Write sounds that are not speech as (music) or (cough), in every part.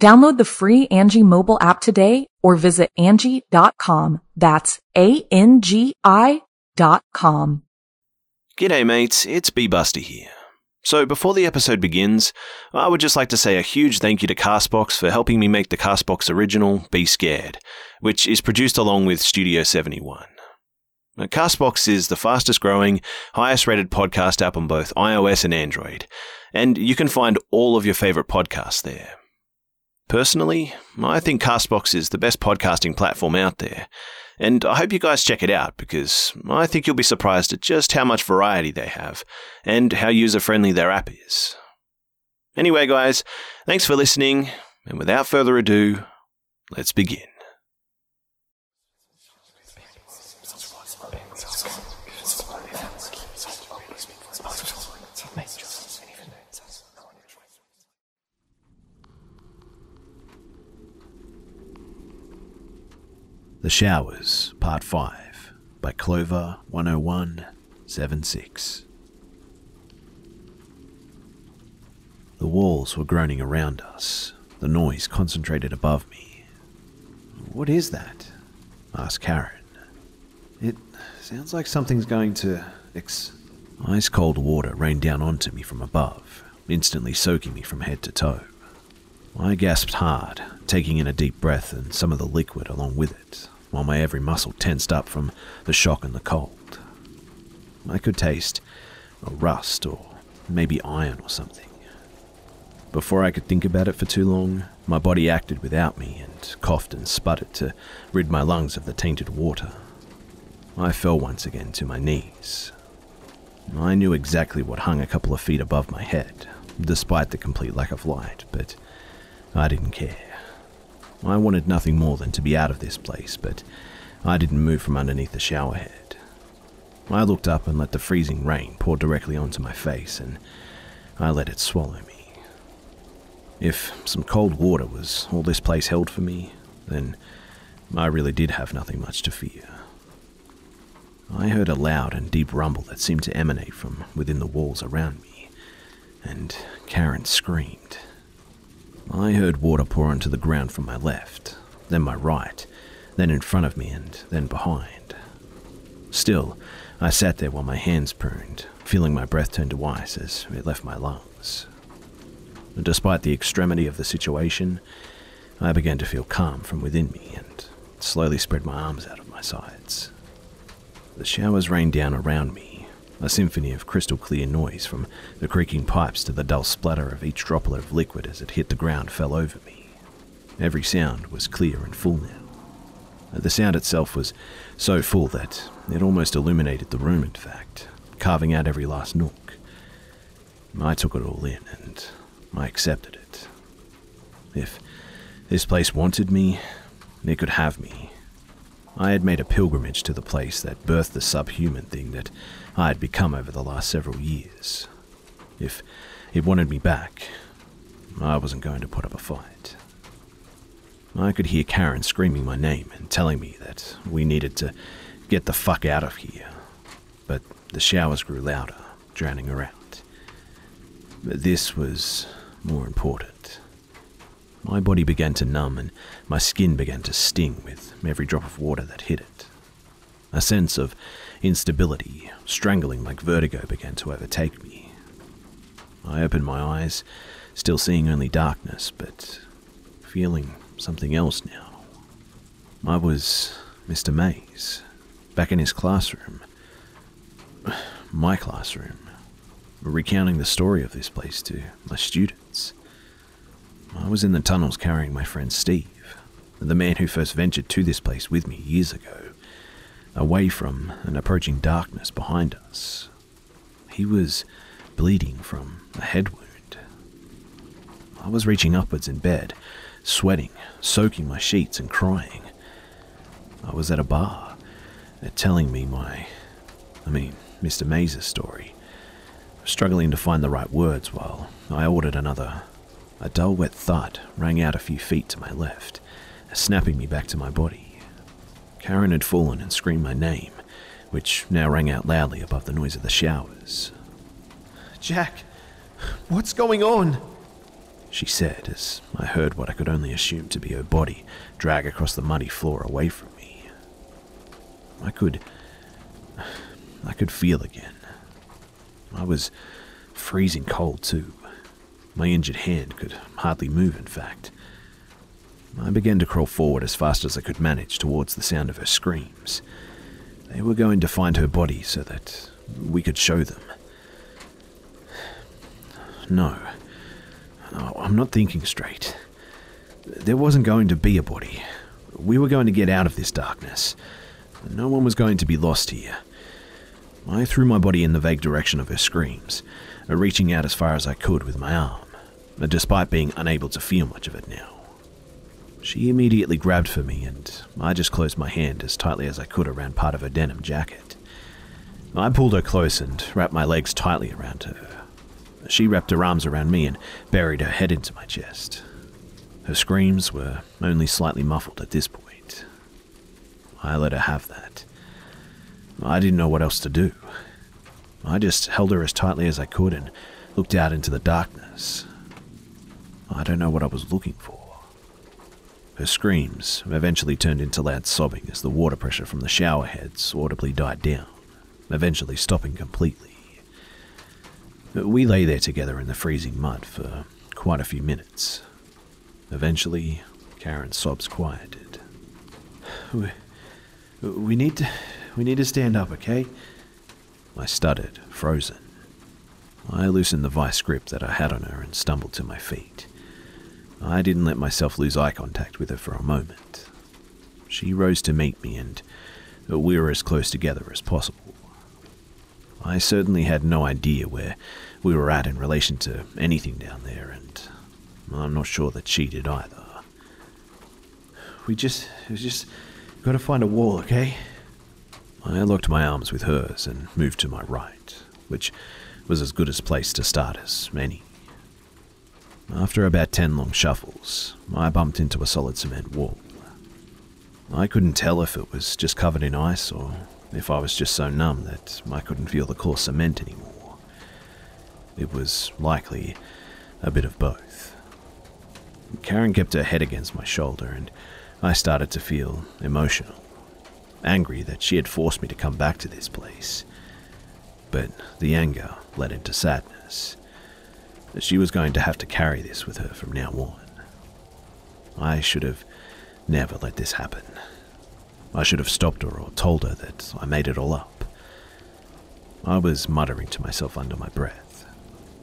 Download the free Angi mobile app today or visit Angi.com. That's A-N-G-I dot com. G'day mates, it's B Buster here. So before the episode begins, I would just like to say a huge thank you to Castbox for helping me make the Castbox original Be Scared, which is produced along with Studio 71. Now, Castbox is the fastest growing, highest rated podcast app on both iOS and Android, and you can find all of your favorite podcasts there. Personally, I think Castbox is the best podcasting platform out there, and I hope you guys check it out because I think you'll be surprised at just how much variety they have and how user friendly their app is. Anyway, guys, thanks for listening, and without further ado, let's begin. The Showers, Part 5, by Clover 10176. The walls were groaning around us, the noise concentrated above me. What is that? asked Karen. It sounds like something's going to ex. Ice cold water rained down onto me from above, instantly soaking me from head to toe. I gasped hard, taking in a deep breath and some of the liquid along with it, while my every muscle tensed up from the shock and the cold. I could taste a rust or maybe iron or something. Before I could think about it for too long, my body acted without me and coughed and sputtered to rid my lungs of the tainted water. I fell once again to my knees. I knew exactly what hung a couple of feet above my head, despite the complete lack of light, but I didn't care. I wanted nothing more than to be out of this place, but I didn't move from underneath the shower head. I looked up and let the freezing rain pour directly onto my face, and I let it swallow me. If some cold water was all this place held for me, then I really did have nothing much to fear. I heard a loud and deep rumble that seemed to emanate from within the walls around me, and Karen screamed. I heard water pour onto the ground from my left, then my right, then in front of me, and then behind. Still, I sat there while my hands pruned, feeling my breath turn to ice as it left my lungs. Despite the extremity of the situation, I began to feel calm from within me and slowly spread my arms out of my sides. The showers rained down around me, a symphony of crystal clear noise from the creaking pipes to the dull splatter of each droplet of liquid as it hit the ground fell over me. Every sound was clear and full now. The sound itself was so full that it almost illuminated the room, in fact, carving out every last nook. I took it all in and I accepted it. If this place wanted me, it could have me. I had made a pilgrimage to the place that birthed the subhuman thing that I had become over the last several years. If it wanted me back, I wasn't going to put up a fight. I could hear Karen screaming my name and telling me that we needed to get the fuck out of here. But the showers grew louder, drowning her out. But this was more important. My body began to numb and my skin began to sting with every drop of water that hit it. A sense of instability, strangling like vertigo, began to overtake me. I opened my eyes, still seeing only darkness, but feeling something else now. I was Mr. Mays, back in his classroom, (sighs) my classroom, recounting the story of this place to my students. I was in the tunnels carrying my friend Steve, the man who first ventured to this place with me years ago, away from an approaching darkness behind us. He was bleeding from a head wound. I was reaching upwards in bed, sweating, soaking my sheets, and crying. I was at a bar, uh, telling me my, I mean, Mr. Mays's story, struggling to find the right words while I ordered another. A dull, wet thud rang out a few feet to my left, snapping me back to my body. Karen had fallen and screamed my name, which now rang out loudly above the noise of the showers. Jack, what's going on? She said as I heard what I could only assume to be her body drag across the muddy floor away from me. I could. I could feel again. I was freezing cold too. My injured hand could hardly move, in fact. I began to crawl forward as fast as I could manage towards the sound of her screams. They were going to find her body so that we could show them. No. Oh, I'm not thinking straight. There wasn't going to be a body. We were going to get out of this darkness. No one was going to be lost here. I threw my body in the vague direction of her screams, reaching out as far as I could with my arm, despite being unable to feel much of it now. She immediately grabbed for me, and I just closed my hand as tightly as I could around part of her denim jacket. I pulled her close and wrapped my legs tightly around her. She wrapped her arms around me and buried her head into my chest. Her screams were only slightly muffled at this point. I let her have that. I didn't know what else to do. I just held her as tightly as I could and looked out into the darkness. I don't know what I was looking for. Her screams eventually turned into loud sobbing as the water pressure from the shower heads audibly died down, eventually stopping completely. We lay there together in the freezing mud for quite a few minutes. Eventually, Karen's sobs quieted. We, we need to we need to stand up, okay? I stuttered, frozen. I loosened the vice grip that I had on her and stumbled to my feet. I didn't let myself lose eye contact with her for a moment. She rose to meet me, and we were as close together as possible. I certainly had no idea where we were at in relation to anything down there, and I'm not sure that she did either. We just, we just gotta find a wall, okay? I locked my arms with hers and moved to my right, which was as good a place to start as any. After about ten long shuffles, I bumped into a solid cement wall. I couldn't tell if it was just covered in ice or if I was just so numb that I couldn't feel the coarse cement anymore. It was likely a bit of both. Karen kept her head against my shoulder, and I started to feel emotional, angry that she had forced me to come back to this place. But the anger led into sadness. That she was going to have to carry this with her from now on. I should have never let this happen. I should have stopped her or told her that I made it all up. I was muttering to myself under my breath,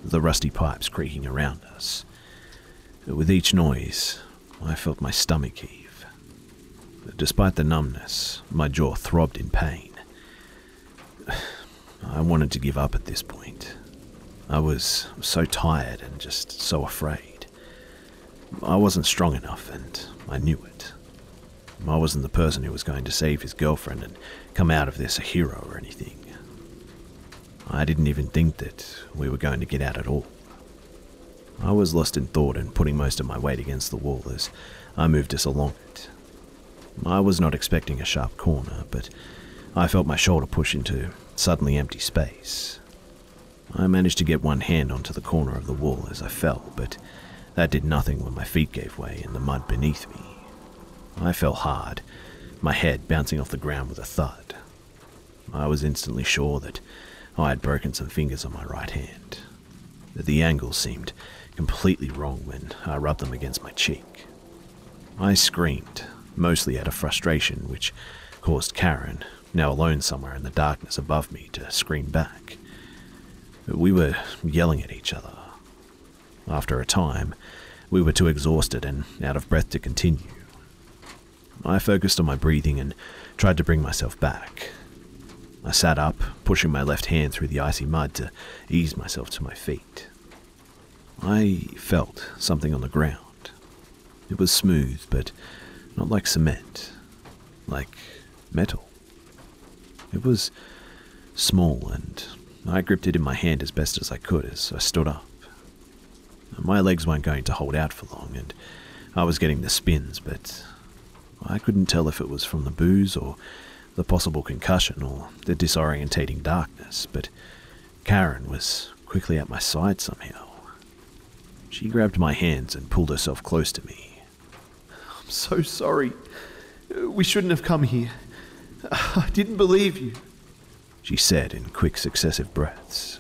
the rusty pipes creaking around us. With each noise, I felt my stomach heave. Despite the numbness, my jaw throbbed in pain. (sighs) I wanted to give up at this point. I was so tired and just so afraid. I wasn't strong enough, and I knew it. I wasn't the person who was going to save his girlfriend and come out of this a hero or anything. I didn't even think that we were going to get out at all. I was lost in thought and putting most of my weight against the wall as I moved us along it. I was not expecting a sharp corner, but I felt my shoulder push into suddenly empty space. I managed to get one hand onto the corner of the wall as I fell, but that did nothing when my feet gave way in the mud beneath me. I fell hard, my head bouncing off the ground with a thud. I was instantly sure that I had broken some fingers on my right hand. The angle seemed completely wrong when I rubbed them against my cheek. I screamed, mostly out of frustration, which caused Karen, now alone somewhere in the darkness above me, to scream back. We were yelling at each other. After a time, we were too exhausted and out of breath to continue. I focused on my breathing and tried to bring myself back. I sat up, pushing my left hand through the icy mud to ease myself to my feet. I felt something on the ground. It was smooth, but not like cement, like metal. It was small, and I gripped it in my hand as best as I could as I stood up. My legs weren't going to hold out for long, and I was getting the spins, but I couldn't tell if it was from the booze or the possible concussion or the disorientating darkness, but Karen was quickly at my side somehow. She grabbed my hands and pulled herself close to me. I'm so sorry. We shouldn't have come here. I didn't believe you, she said in quick successive breaths.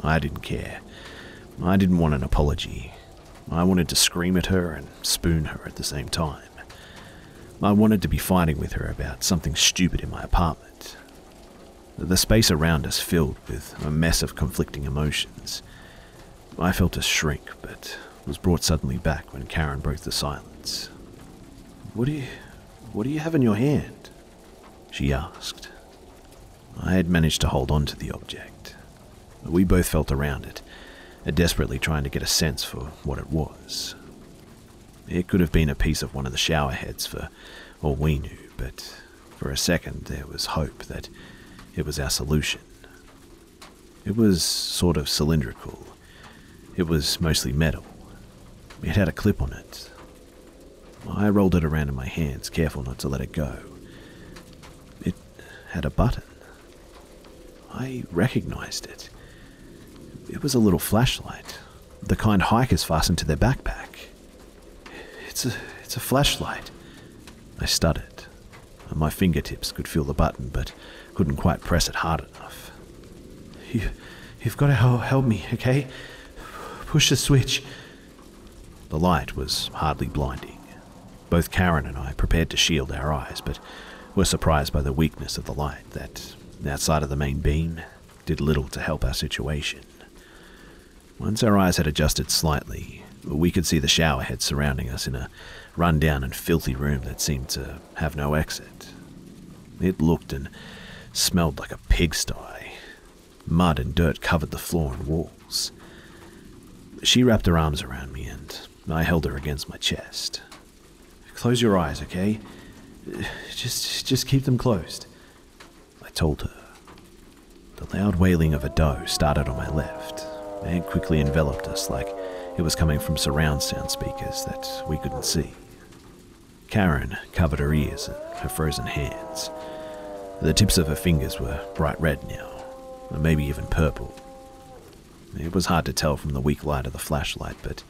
I didn't care. I didn't want an apology. I wanted to scream at her and spoon her at the same time. I wanted to be fighting with her about something stupid in my apartment. The space around us filled with a mess of conflicting emotions. I felt a shrink, but was brought suddenly back when Karen broke the silence. What do you what do you have in your hand? she asked. I had managed to hold on to the object. We both felt around it, uh, desperately trying to get a sense for what it was. It could have been a piece of one of the shower heads for all we knew, but for a second there was hope that it was our solution. It was sort of cylindrical. It was mostly metal. It had a clip on it. I rolled it around in my hands, careful not to let it go. It had a button. I recognized it. It was a little flashlight, the kind hikers fasten to their backpack. It's a, it's a flashlight. I stuttered. My fingertips could feel the button, but couldn't quite press it hard enough. You, you've got to help, help me, okay? Push the switch. The light was hardly blinding. Both Karen and I prepared to shield our eyes, but were surprised by the weakness of the light that, outside of the main beam, did little to help our situation. Once our eyes had adjusted slightly, we could see the shower head surrounding us in a run-down and filthy room that seemed to have no exit. It looked and smelled like a pigsty. Mud and dirt covered the floor and walls. She wrapped her arms around me and I held her against my chest. Close your eyes, okay? Just just keep them closed. I told her. The loud wailing of a doe started on my left and quickly enveloped us like it was coming from surround sound speakers that we couldn't see. Karen covered her ears and her frozen hands. The tips of her fingers were bright red now, or maybe even purple. It was hard to tell from the weak light of the flashlight, but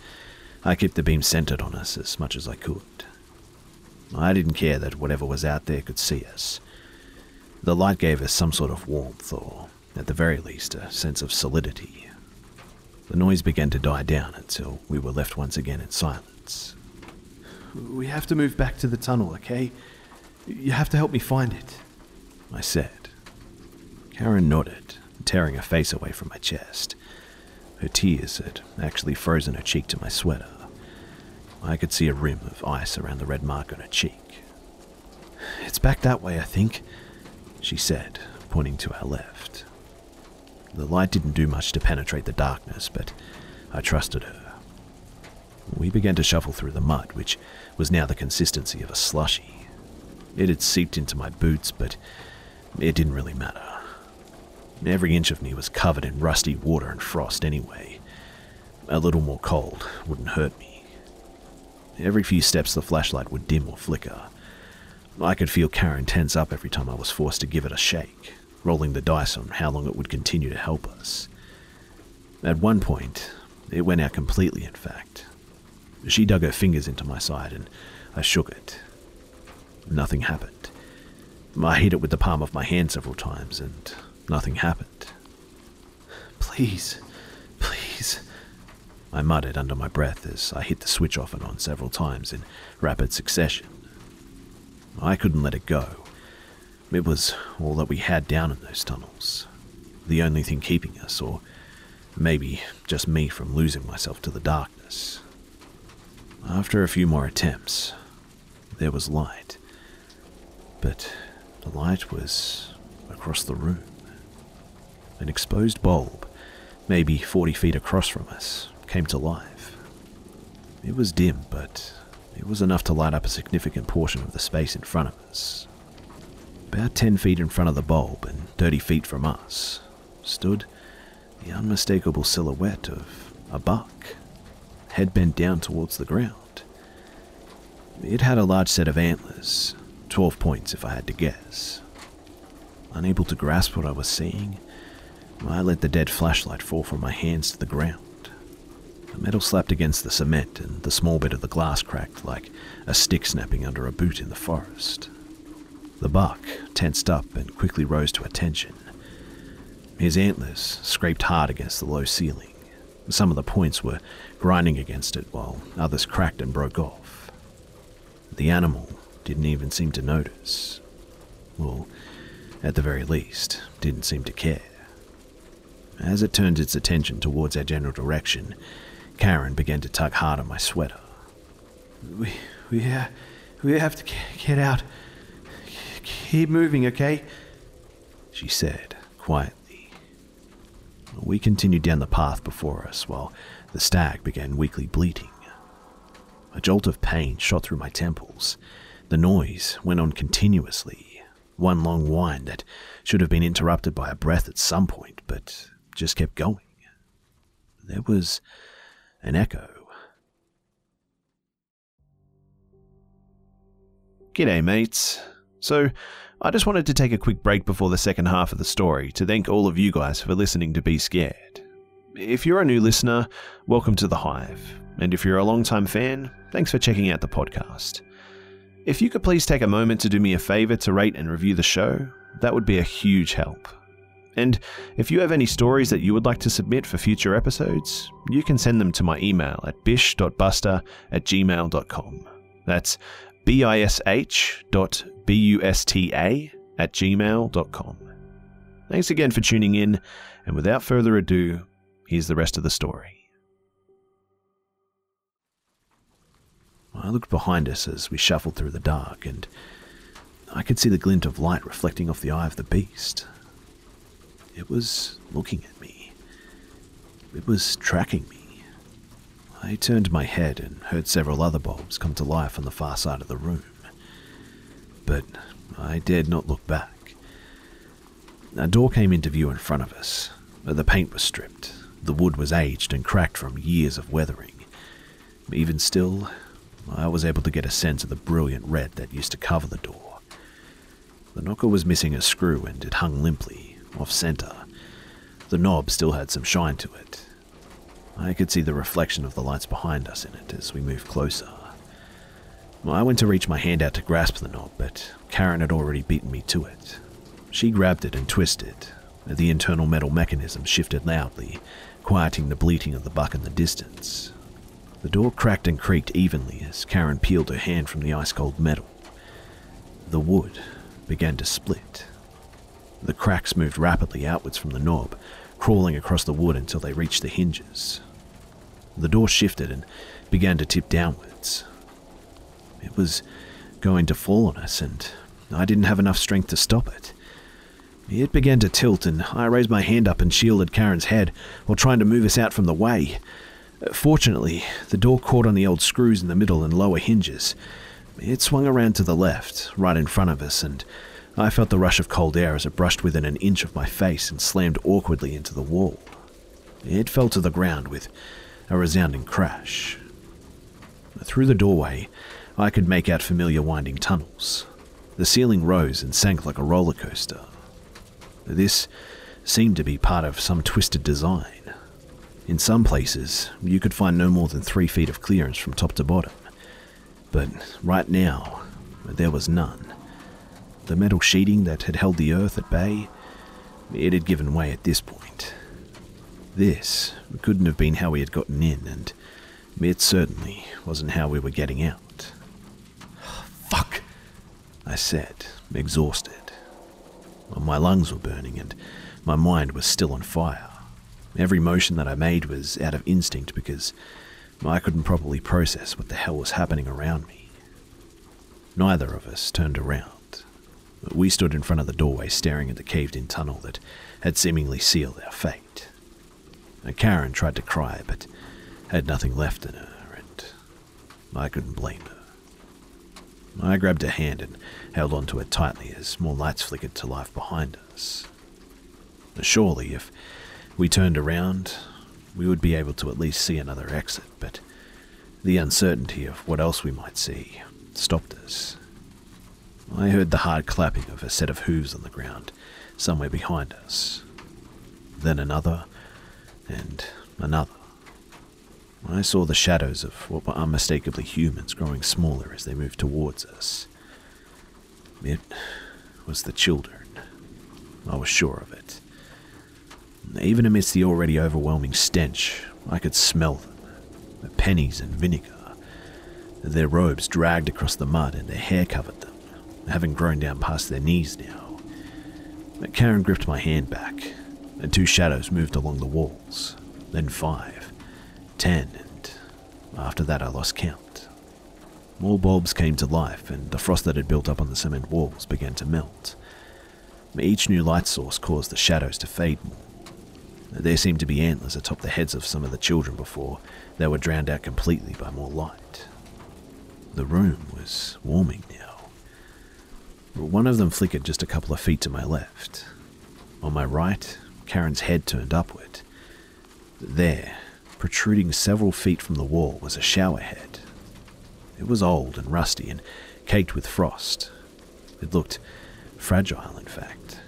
I kept the beam centered on us as much as I could. I didn't care that whatever was out there could see us. The light gave us some sort of warmth, or at the very least, a sense of solidity. The noise began to die down until we were left once again in silence. We have to move back to the tunnel, okay? You have to help me find it, I said. Karen nodded, tearing her face away from my chest. Her tears had actually frozen her cheek to my sweater. I could see a rim of ice around the red mark on her cheek. It's back that way, I think, she said, pointing to our left. The light didn't do much to penetrate the darkness, but I trusted her. We began to shuffle through the mud, which was now the consistency of a slushy. It had seeped into my boots, but it didn't really matter. Every inch of me was covered in rusty water and frost anyway. A little more cold wouldn't hurt me. Every few steps, the flashlight would dim or flicker. I could feel Karen tense up every time I was forced to give it a shake rolling the dice on how long it would continue to help us. At one point, it went out completely, in fact. She dug her fingers into my side and I shook it. Nothing happened. I hit it with the palm of my hand several times and nothing happened. Please, please, I muttered under my breath as I hit the switch off and on several times in rapid succession. I couldn't let it go, It was all that we had down in those tunnels. The only thing keeping us, or maybe just me from losing myself to the darkness. After a few more attempts, there was light. But the light was across the room. An exposed bulb, maybe 40 feet across from us, came to life. It was dim, but it was enough to light up a significant portion of the space in front of us. About 10 feet in front of the bulb and 30 feet from us stood the unmistakable silhouette of a buck, head bent down towards the ground. It had a large set of antlers, 12 points if I had to guess. Unable to grasp what I was seeing, I let the dead flashlight fall from my hands to the ground. The metal slapped against the cement, and the small bit of the glass cracked like a stick snapping under a boot in the forest. The buck tensed up and quickly rose to attention. His antlers scraped hard against the low ceiling. Some of the points were grinding against it, while others cracked and broke off. The animal didn't even seem to notice. Well, at the very least, didn't seem to care. As it turned its attention towards our general direction, Karen began to tug hard on my sweater. We, we, uh, we have to get out. Keep moving, okay? She said, quietly. We continued down the path before us while the stag began weakly bleating. A jolt of pain shot through my temples. The noise went on continuously, one long whine that should have been interrupted by a breath at some point, but just kept going. There was an echo. G'day, mates. So, I just wanted to take a quick break before the second half of the story to thank all of you guys for listening to Be Scared. If you're a new listener, welcome to The Hive. And if you're a long-time fan, thanks for checking out the podcast. If you could please take a moment to do me a favor to rate and review the show, that would be a huge help. And if you have any stories that you would like to submit for future episodes, you can send them to my email at bish.buster at gmail.com. That's B-I-S-H dot B-U-S-T-A at gmail.com. Thanks again for tuning in, and without further ado, here's the rest of the story. I looked behind us as we shuffled through the dark, and I could see the glint of light reflecting off the eye of the beast. It was looking at me. It was tracking me. I turned my head and heard several other bulbs come to life on the far side of the room. But I dared not look back. A door came into view in front of us. The paint was stripped. The wood was aged and cracked from years of weathering. Even still, I was able to get a sense of the brilliant red that used to cover the door. The knocker was missing a screw and it hung limply, off center. The knob still had some shine to it. I could see the reflection of the lights behind us in it as we moved closer. I went to reach my hand out to grasp the knob, but Karen had already beaten me to it. She grabbed it and twisted. The internal metal mechanism shifted loudly, quieting the bleating of the buck in the distance. The door cracked and creaked evenly as Karen peeled her hand from the ice cold metal. The wood began to split. The cracks moved rapidly outwards from the knob, crawling across the wood until they reached the hinges. The door shifted and began to tip downwards. It was going to fall on us, and I didn't have enough strength to stop it. It began to tilt, and I raised my hand up and shielded Karen's head while trying to move us out from the way. Fortunately, the door caught on the old screws in the middle and lower hinges. It swung around to the left, right in front of us, and I felt the rush of cold air as it brushed within an inch of my face and slammed awkwardly into the wall. It fell to the ground with a resounding crash. Through the doorway, I could make out familiar winding tunnels. The ceiling rose and sank like a roller coaster. This seemed to be part of some twisted design. In some places, you could find no more than three feet of clearance from top to bottom. But right now, there was none. The metal sheeting that had held the earth at bay, it had given way at this point. This couldn't have been how we had gotten in, and it certainly wasn't how we were getting out. Fuck, I said, exhausted. My lungs were burning and my mind was still on fire. Every motion that I made was out of instinct because I couldn't properly process what the hell was happening around me. Neither of us turned around. We stood in front of the doorway staring at the caved in tunnel that had seemingly sealed our fate. Karen tried to cry, but had nothing left in her, and I couldn't blame her. I grabbed her hand and held onto it tightly as more lights flickered to life behind us. Surely, if we turned around, we would be able to at least see another exit, but the uncertainty of what else we might see stopped us. I heard the hard clapping of a set of hooves on the ground somewhere behind us. Then another, and another. I saw the shadows of what were unmistakably humans growing smaller as they moved towards us. It was the children. I was sure of it. Even amidst the already overwhelming stench, I could smell them pennies and vinegar. Their robes dragged across the mud and their hair covered them, having grown down past their knees now. Karen gripped my hand back, and two shadows moved along the walls, then five, ten, and after that I lost count. More bulbs came to life, and the frost that had built up on the cement walls began to melt. Each new light source caused the shadows to fade more. There seemed to be antlers atop the heads of some of the children before they were drowned out completely by more light. The room was warming now. One of them flickered just a couple of feet to my left. On my right, Karen's head turned upward. There, protruding several feet from the wall, was a shower head. It was old and rusty and caked with frost. It looked fragile, in fact.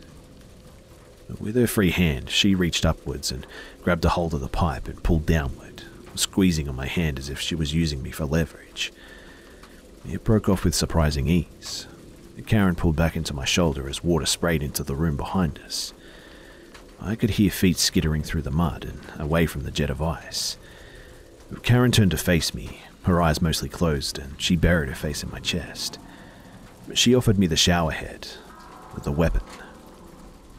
With her free hand, she reached upwards and grabbed a hold of the pipe and pulled downward, squeezing on my hand as if she was using me for leverage. It broke off with surprising ease. Karen pulled back into my shoulder as water sprayed into the room behind us. I could hear feet skittering through the mud and away from the jet of ice. Karen turned to face me, her eyes mostly closed, and she buried her face in my chest. She offered me the shower head, the weapon.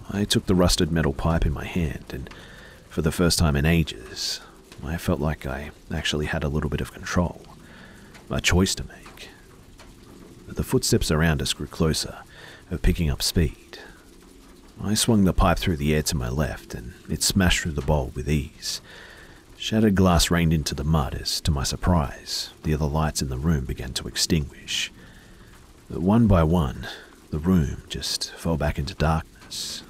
I took the rusted metal pipe in my hand, and for the first time in ages, I felt like I actually had a little bit of control, a choice to make. The footsteps around us grew closer, of picking up speed. I swung the pipe through the air to my left, and it smashed through the bowl with ease. Shattered glass rained into the mud as, to my surprise, the other lights in the room began to extinguish. One by one, the room just fell back into darkness,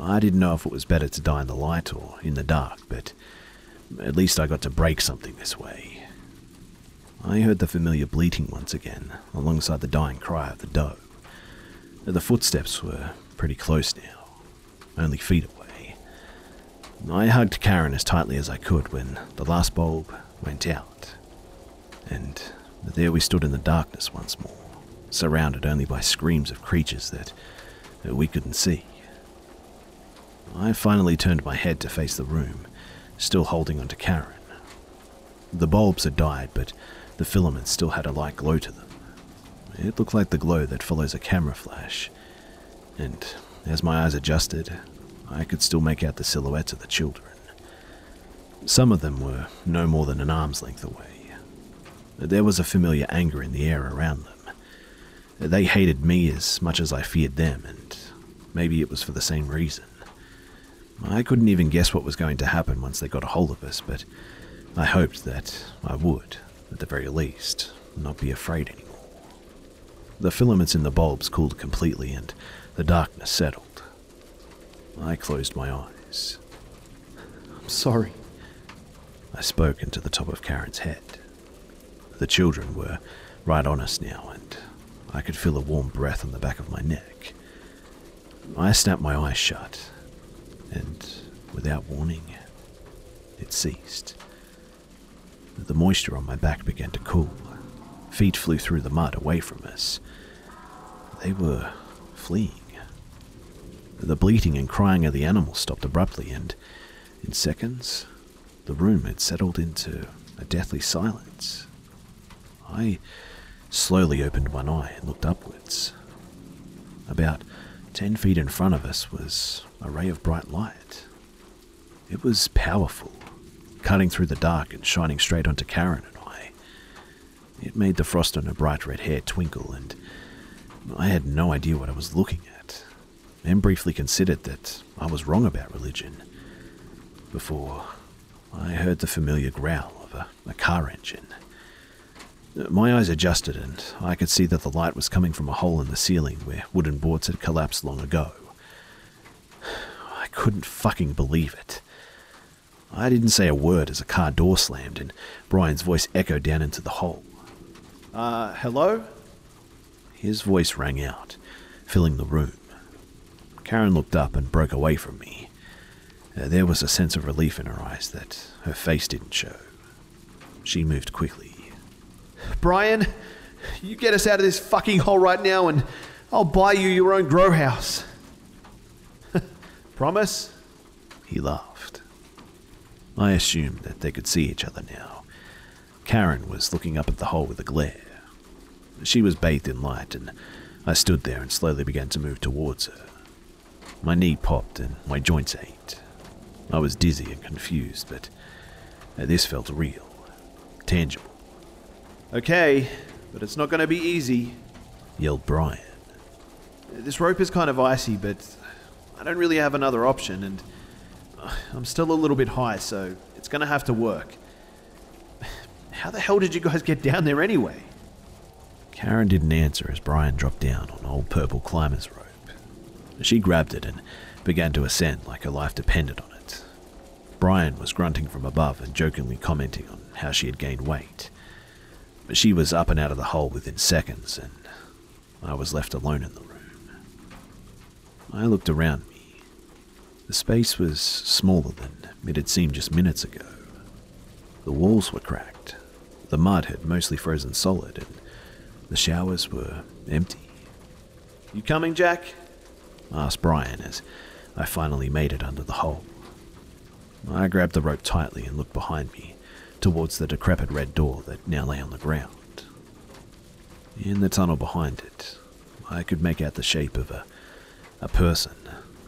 I didn't know if it was better to die in the light or in the dark, but at least I got to break something this way. I heard the familiar bleating once again, alongside the dying cry of the doe. The footsteps were pretty close now, only feet away. I hugged Karen as tightly as I could when the last bulb went out. And there we stood in the darkness once more, surrounded only by screams of creatures that we couldn't see. I finally turned my head to face the room, still holding onto Karen. The bulbs had died, but the filaments still had a light glow to them. It looked like the glow that follows a camera flash, and as my eyes adjusted, I could still make out the silhouettes of the children. Some of them were no more than an arm's length away. There was a familiar anger in the air around them. They hated me as much as I feared them, and maybe it was for the same reason. I couldn't even guess what was going to happen once they got a hold of us, but I hoped that I would, at the very least, not be afraid anymore. The filaments in the bulbs cooled completely and the darkness settled. I closed my eyes. I'm sorry. I spoke into the top of Karen's head. The children were right on us now, and I could feel a warm breath on the back of my neck. I snapped my eyes shut and without warning, it ceased. The moisture on my back began to cool. Feet flew through the mud away from us. They were fleeing. The bleating and crying of the animals stopped abruptly, and in seconds, the room had settled into a deathly silence. I slowly opened one eye and looked upwards. About Ten feet in front of us was a ray of bright light. It was powerful, cutting through the dark and shining straight onto Karen and I. It made the frost on her bright red hair twinkle, and I had no idea what I was looking at, and briefly considered that I was wrong about religion. Before I heard the familiar growl of a, a car engine. My eyes adjusted, and I could see that the light was coming from a hole in the ceiling where wooden boards had collapsed long ago. (sighs) I couldn't fucking believe it. I didn't say a word as a car door slammed and Brian's voice echoed down into the hole. Uh, hello? His voice rang out, filling the room. Karen looked up and broke away from me. Uh, there was a sense of relief in her eyes that her face didn't show. She moved quickly. Brian, you get us out of this fucking hole right now and I'll buy you your own grow house. (laughs) Promise? He laughed. I assumed that they could see each other now. Karen was looking up at the hole with a glare. She was bathed in light, and I stood there and slowly began to move towards her. My knee popped and my joints ached. I was dizzy and confused, but uh, this felt real, tangible. Okay, but it's not going to be easy, yelled Brian. Uh, this rope is kind of icy, but I don't really have another option, and I'm still a little bit high, so it's going to have to work. How the hell did you guys get down there anyway? Karen didn't answer as Brian dropped down on old purple climber's rope. She grabbed it and began to ascend like her life depended on it. Brian was grunting from above and jokingly commenting on how she had gained weight. But she was up and out of the hole within seconds, and I was left alone in the room. I looked around me. The space was smaller than it had seemed just minutes ago. The walls were cracked. The mud had mostly frozen solid, and the showers were empty. You coming, Jack? asked Brian as I finally made it under the hole. I grabbed the rope tightly and looked behind me towards the decrepit red door that now lay on the ground. In the tunnel behind it, I could make out the shape of a, a person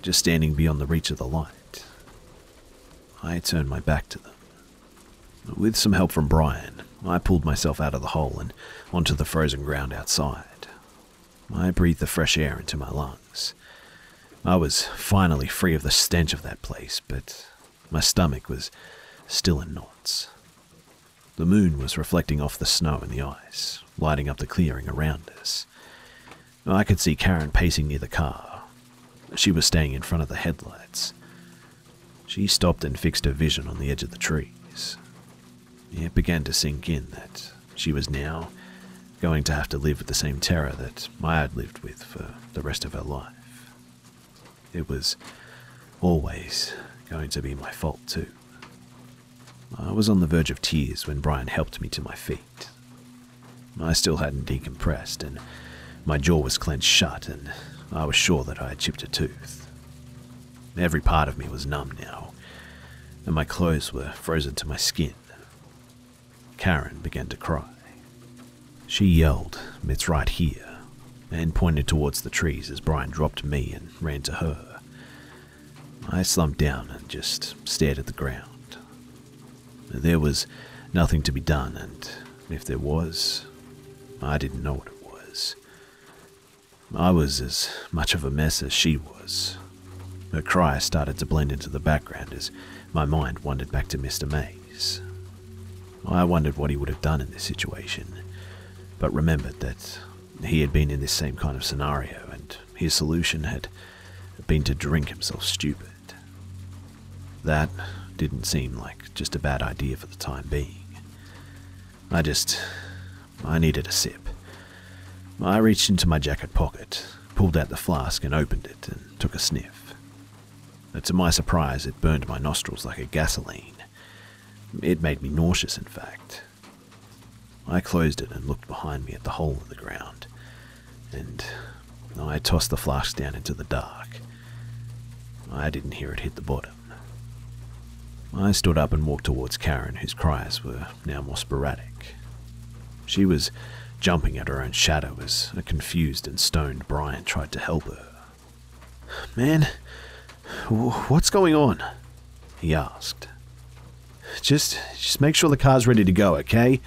just standing beyond the reach of the light. I turned my back to them. With some help from Brian, I pulled myself out of the hole and onto the frozen ground outside. I breathed the fresh air into my lungs. I was finally free of the stench of that place, but my stomach was still in knots. The moon was reflecting off the snow and the ice, lighting up the clearing around us. I could see Karen pacing near the car. She was staying in front of the headlights. She stopped and fixed her vision on the edge of the trees. It began to sink in that she was now going to have to live with the same terror that I had lived with for the rest of her life. It was always going to be my fault, too. I was on the verge of tears when Brian helped me to my feet. I still hadn't decompressed, and my jaw was clenched shut, and I was sure that I had chipped a tooth. Every part of me was numb now, and my clothes were frozen to my skin. Karen began to cry. She yelled, It's right here, and pointed towards the trees as Brian dropped me and ran to her. I slumped down and just stared at the ground. There was nothing to be done, and if there was, I didn't know what it was. I was as much of a mess as she was. Her cry started to blend into the background as my mind wandered back to Mr. Mays. I wondered what he would have done in this situation, but remembered that he had been in this same kind of scenario and his solution had been to drink himself stupid. That didn't seem like just a bad idea for the time being. I just. I needed a sip. I reached into my jacket pocket, pulled out the flask, and opened it and took a sniff. To my surprise, it burned my nostrils like a gasoline. It made me nauseous, in fact. I closed it and looked behind me at the hole in the ground, and I tossed the flask down into the dark. I didn't hear it hit the bottom. I stood up and walked towards Karen, whose cries were now more sporadic. She was jumping at her own shadow as a confused and stoned Brian tried to help her. Man, what's going on? He asked. Just, just make sure the car's ready to go, okay?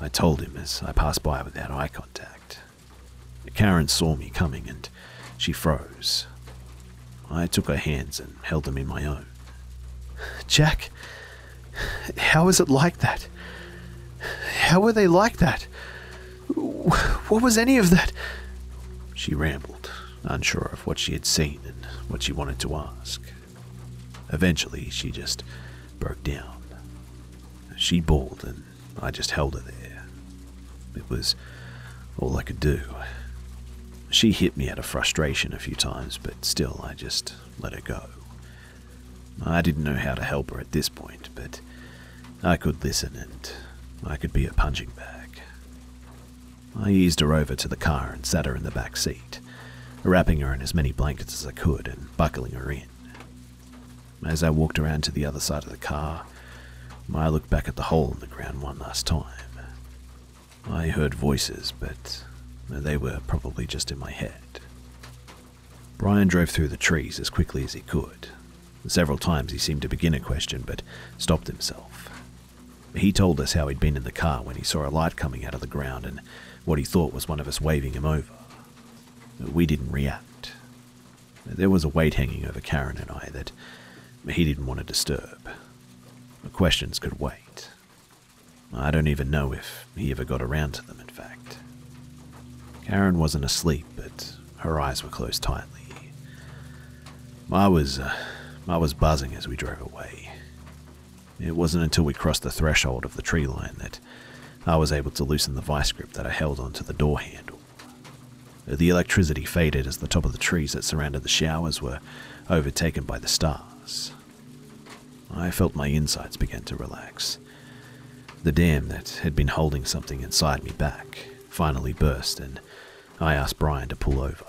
I told him as I passed by without eye contact. Karen saw me coming and she froze. I took her hands and held them in my own. Jack, how is it like that? How were they like that? What was any of that? She rambled, unsure of what she had seen and what she wanted to ask. Eventually, she just broke down. She bawled, and I just held her there. It was all I could do. She hit me out of frustration a few times, but still, I just let her go. I didn't know how to help her at this point, but I could listen and I could be a punching bag. I eased her over to the car and sat her in the back seat, wrapping her in as many blankets as I could and buckling her in. As I walked around to the other side of the car, I looked back at the hole in the ground one last time. I heard voices, but they were probably just in my head. Brian drove through the trees as quickly as he could. Several times he seemed to begin a question, but stopped himself. He told us how he'd been in the car when he saw a light coming out of the ground and what he thought was one of us waving him over. We didn't react. There was a weight hanging over Karen and I that he didn't want to disturb. The questions could wait. I don't even know if he ever got around to them, in fact. Karen wasn't asleep, but her eyes were closed tightly. I was, uh, I was buzzing as we drove away. It wasn't until we crossed the threshold of the tree line that I was able to loosen the vice grip that I held onto the door handle. The electricity faded as the top of the trees that surrounded the showers were overtaken by the stars. I felt my insides begin to relax. The dam that had been holding something inside me back finally burst, and I asked Brian to pull over.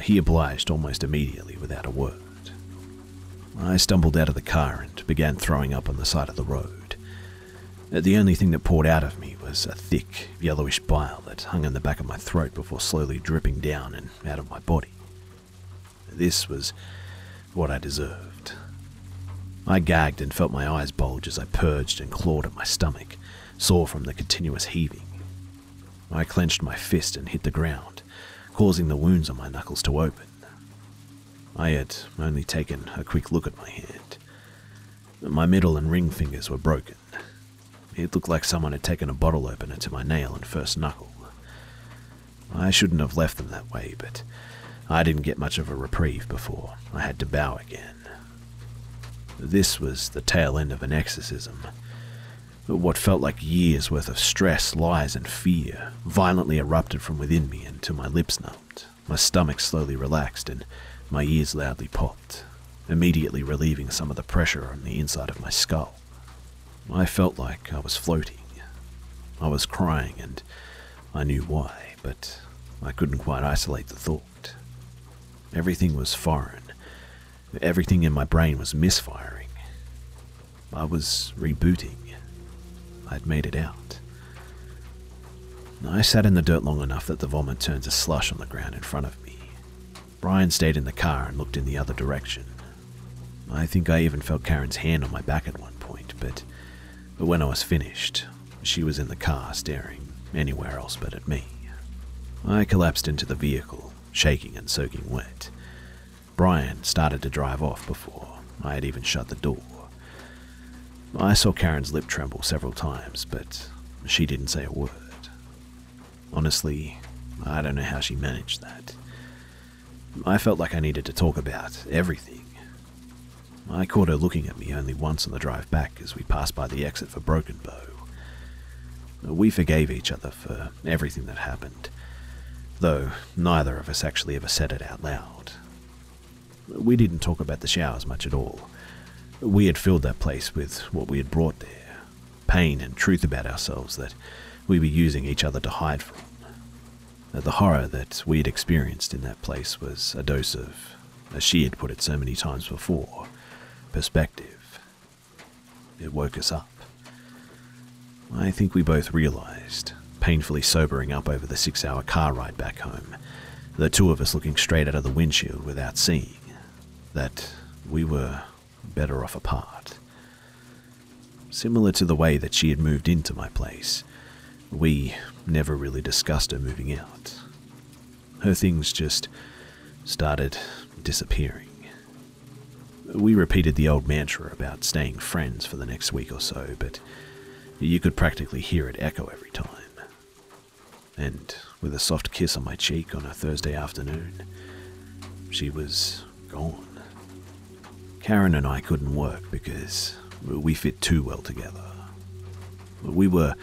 He obliged almost immediately without a word. I stumbled out of the car and began throwing up on the side of the road. The only thing that poured out of me was a thick, yellowish bile that hung in the back of my throat before slowly dripping down and out of my body. This was what I deserved. I gagged and felt my eyes bulge as I purged and clawed at my stomach, sore from the continuous heaving. I clenched my fist and hit the ground, causing the wounds on my knuckles to open. I had only taken a quick look at my hand. My middle and ring fingers were broken. It looked like someone had taken a bottle opener to my nail and first knuckle. I shouldn't have left them that way, but I didn't get much of a reprieve before I had to bow again. This was the tail end of an exorcism. What felt like years worth of stress, lies, and fear violently erupted from within me until my lips numbed, my stomach slowly relaxed, and my ears loudly popped, immediately relieving some of the pressure on the inside of my skull. I felt like I was floating. I was crying, and I knew why, but I couldn't quite isolate the thought. Everything was foreign. Everything in my brain was misfiring. I was rebooting. I'd made it out. I sat in the dirt long enough that the vomit turned to slush on the ground in front of me. Brian stayed in the car and looked in the other direction. I think I even felt Karen's hand on my back at one point, but, but when I was finished, she was in the car staring anywhere else but at me. I collapsed into the vehicle, shaking and soaking wet. Brian started to drive off before I had even shut the door. I saw Karen's lip tremble several times, but she didn't say a word. Honestly, I don't know how she managed that. I felt like I needed to talk about everything. I caught her looking at me only once on the drive back as we passed by the exit for Broken Bow. We forgave each other for everything that happened, though neither of us actually ever said it out loud. We didn't talk about the showers much at all. We had filled that place with what we had brought there pain and truth about ourselves that we were using each other to hide from. Uh, the horror that we had experienced in that place was a dose of, as she had put it so many times before, perspective. It woke us up. I think we both realized, painfully sobering up over the six hour car ride back home, the two of us looking straight out of the windshield without seeing that we were better off apart. Similar to the way that she had moved into my place, we never really discussed her moving out. Her things just started disappearing. We repeated the old mantra about staying friends for the next week or so, but you could practically hear it echo every time. And with a soft kiss on my cheek on a Thursday afternoon, she was gone. Karen and I couldn't work because we fit too well together. We were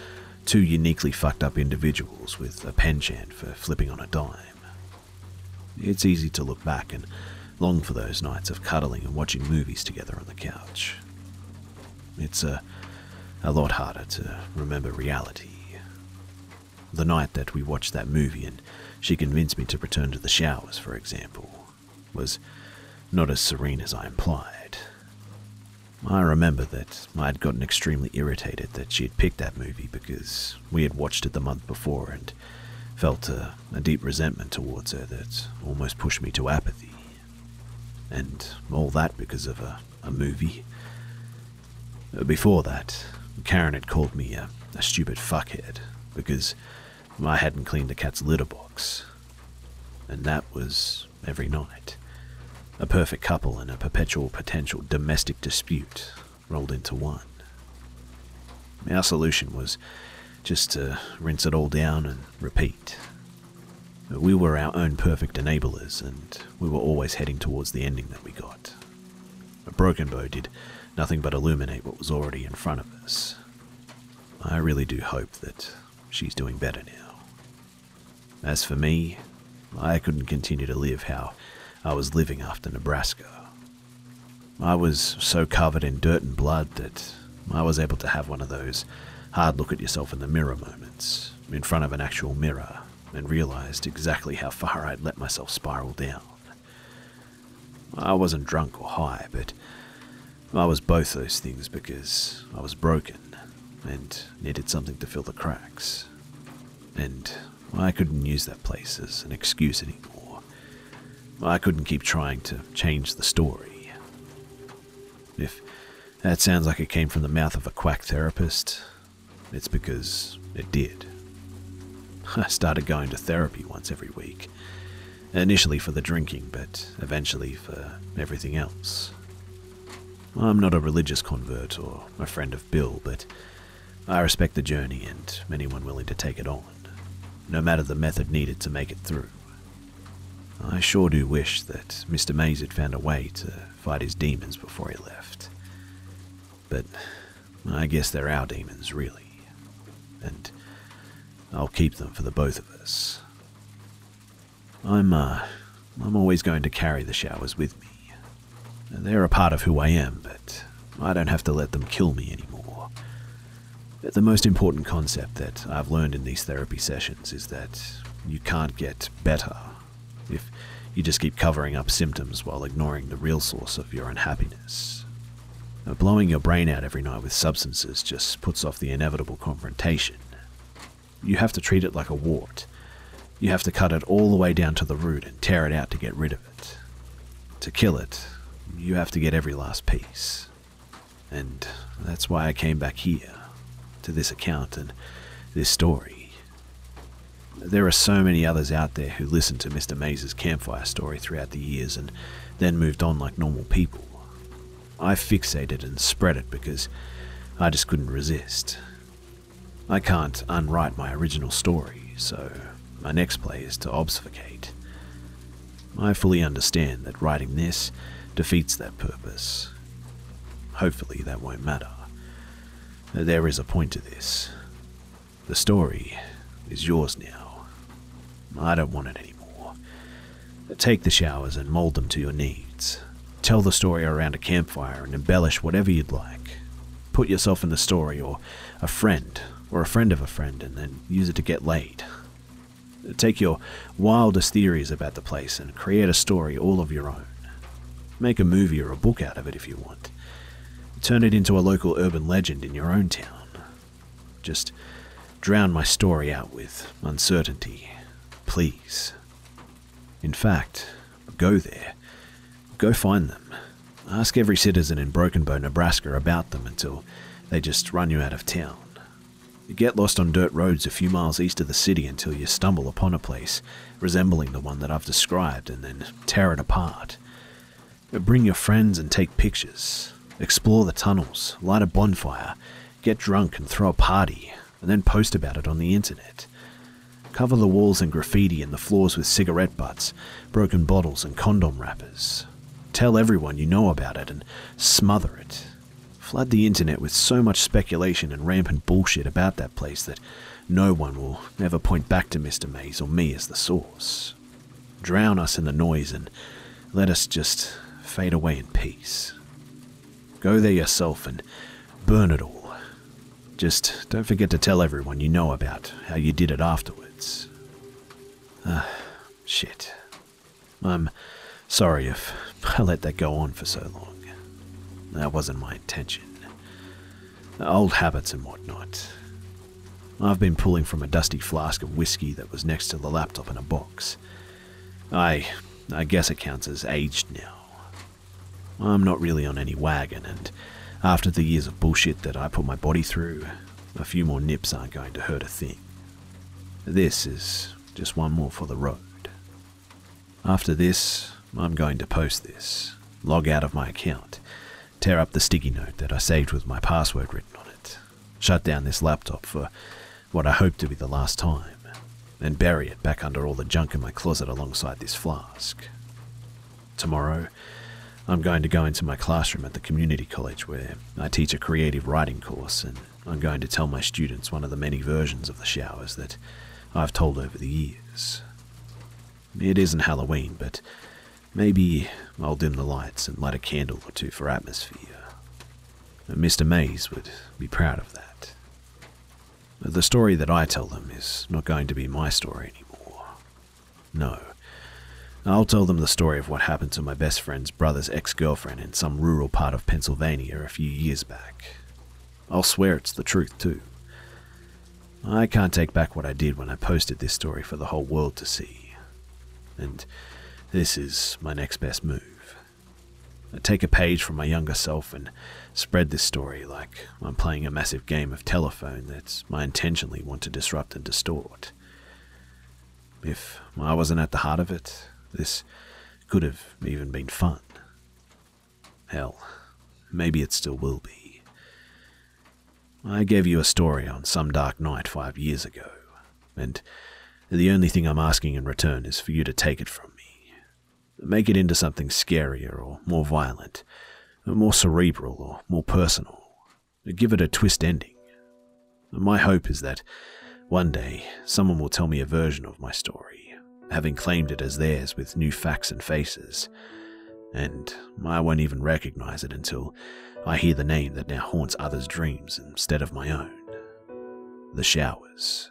two uniquely fucked up individuals with a penchant for flipping on a dime. It's easy to look back and long for those nights of cuddling and watching movies together on the couch. It's a, a lot harder to remember reality. The night that we watched that movie and she convinced me to return to the showers, for example, was not as serene as I implied. I remember that I had gotten extremely irritated that she had picked that movie because we had watched it the month before and felt a, a deep resentment towards her that almost pushed me to apathy. And all that because of a, a movie. Uh, before that, Karen had called me a, a stupid fuckhead because I hadn't cleaned the cat's litter box. And that was every night. A perfect couple and a perpetual potential domestic dispute rolled into one. Our solution was just to rinse it all down and repeat. We were our own perfect enablers, and we were always heading towards the ending that we got. A broken bow did nothing but illuminate what was already in front of us. I really do hope that she's doing better now. As for me, I couldn't continue to live how I was living after Nebraska. I was so covered in dirt and blood that I was able to have one of those hard look at yourself in the mirror moments in front of an actual mirror and realized exactly how far I'd let myself spiral down. I wasn't drunk or high, but I was both those things because I was broken and needed something to fill the cracks. And I couldn't use that place as an excuse anymore. I couldn't keep trying to change the story. If that sounds like it came from the mouth of a quack therapist, it's because it did. (laughs) I started going to therapy once every week. Initially for the drinking, but eventually for everything else. I'm not a religious convert or a friend of Bill, but I respect the journey and anyone willing to take it on, no matter the method needed to make it through. I sure do wish that Mr. Mays had found a way to fight his demons before he left. But I guess they're our demons, really. And I'll keep them for the both of us. I'm, uh, I'm always going to carry the showers with me. They're a part of who I am, but I don't have to let them kill me anymore. The most important concept that I've learned in these therapy sessions is that you can't get better if you just keep covering up symptoms while ignoring the real source of your unhappiness. Blowing your brain out every night with substances just puts off the inevitable confrontation. You have to treat it like a wart. You have to cut it all the way down to the root and tear it out to get rid of it. To kill it, you have to get every last piece. And that's why I came back here, to this account and this story. There are so many others out there who listened to Mr. Mays's campfire story throughout the years and then moved on like normal people. I fixated and spread it because I just couldn't resist. I can't unwrite my original story, so my next play is to obfuscate. I fully understand that writing this defeats that purpose. Hopefully, that won't matter. There is a point to this. The story is yours now. I don't want it anymore. Take the showers and mold them to your needs. Tell the story around a campfire and embellish whatever you'd like. Put yourself in the story, or a friend, or a friend of a friend, and then use it to get laid. Take your wildest theories about the place and create a story all of your own. Make a movie or a book out of it if you want. Turn it into a local urban legend in your own town. Just drown my story out with uncertainty, please. In fact, go there. Go find them. Ask every citizen in Broken Bow, Nebraska about them until they just run you out of town. You get lost on dirt roads a few miles east of the city until you stumble upon a place resembling the one that I've described and then tear it apart. Bring your friends and take pictures. Explore the tunnels, light a bonfire, get drunk and throw a party, and then post about it on the internet. Cover the walls in graffiti and the floors with cigarette butts, broken bottles, and condom wrappers. Tell everyone you know about it and smother it. Flood the internet with so much speculation and rampant bullshit about that place that no one will ever point back to Mr. Mays or me as the source. Drown us in the noise and let us just fade away in peace. Go there yourself and burn it all. Just don't forget to tell everyone you know about how you did it afterwards. Ah, shit. I'm sorry if (laughs) I let that go on for so long. That wasn't my intention. Old habits and whatnot. I've been pulling from a dusty flask of whiskey that was next to the laptop in a box. I. I guess it counts as aged now. I'm not really on any wagon, and after the years of bullshit that I put my body through, a few more nips aren't going to hurt a thing. This is just one more for the road. After this, I'm going to post this, log out of my account, tear up the sticky note that I saved with my password written on it, shut down this laptop for what I hope to be the last time, and bury it back under all the junk in my closet alongside this flask. Tomorrow, I'm going to go into my classroom at the community college where I teach a creative writing course, and I'm going to tell my students one of the many versions of the showers that I've told over the years. It isn't Halloween, but maybe I'll dim the lights and light a candle or two for atmosphere. Mr. Mays would be proud of that. The story that I tell them is not going to be my story anymore. No. I'll tell them the story of what happened to my best friend's brother's ex girlfriend in some rural part of Pennsylvania a few years back. I'll swear it's the truth, too. I can't take back what I did when I posted this story for the whole world to see. And this is my next best move. I take a page from my younger self and spread this story like I'm playing a massive game of telephone that I intentionally want to disrupt and distort. If I wasn't at the heart of it, this could have even been fun. Hell, maybe it still will be. I gave you a story on some dark night five years ago, and the only thing I'm asking in return is for you to take it from. Make it into something scarier or more violent, more cerebral or more personal. Give it a twist ending. My hope is that one day someone will tell me a version of my story, having claimed it as theirs with new facts and faces, and I won't even recognize it until I hear the name that now haunts others' dreams instead of my own the showers.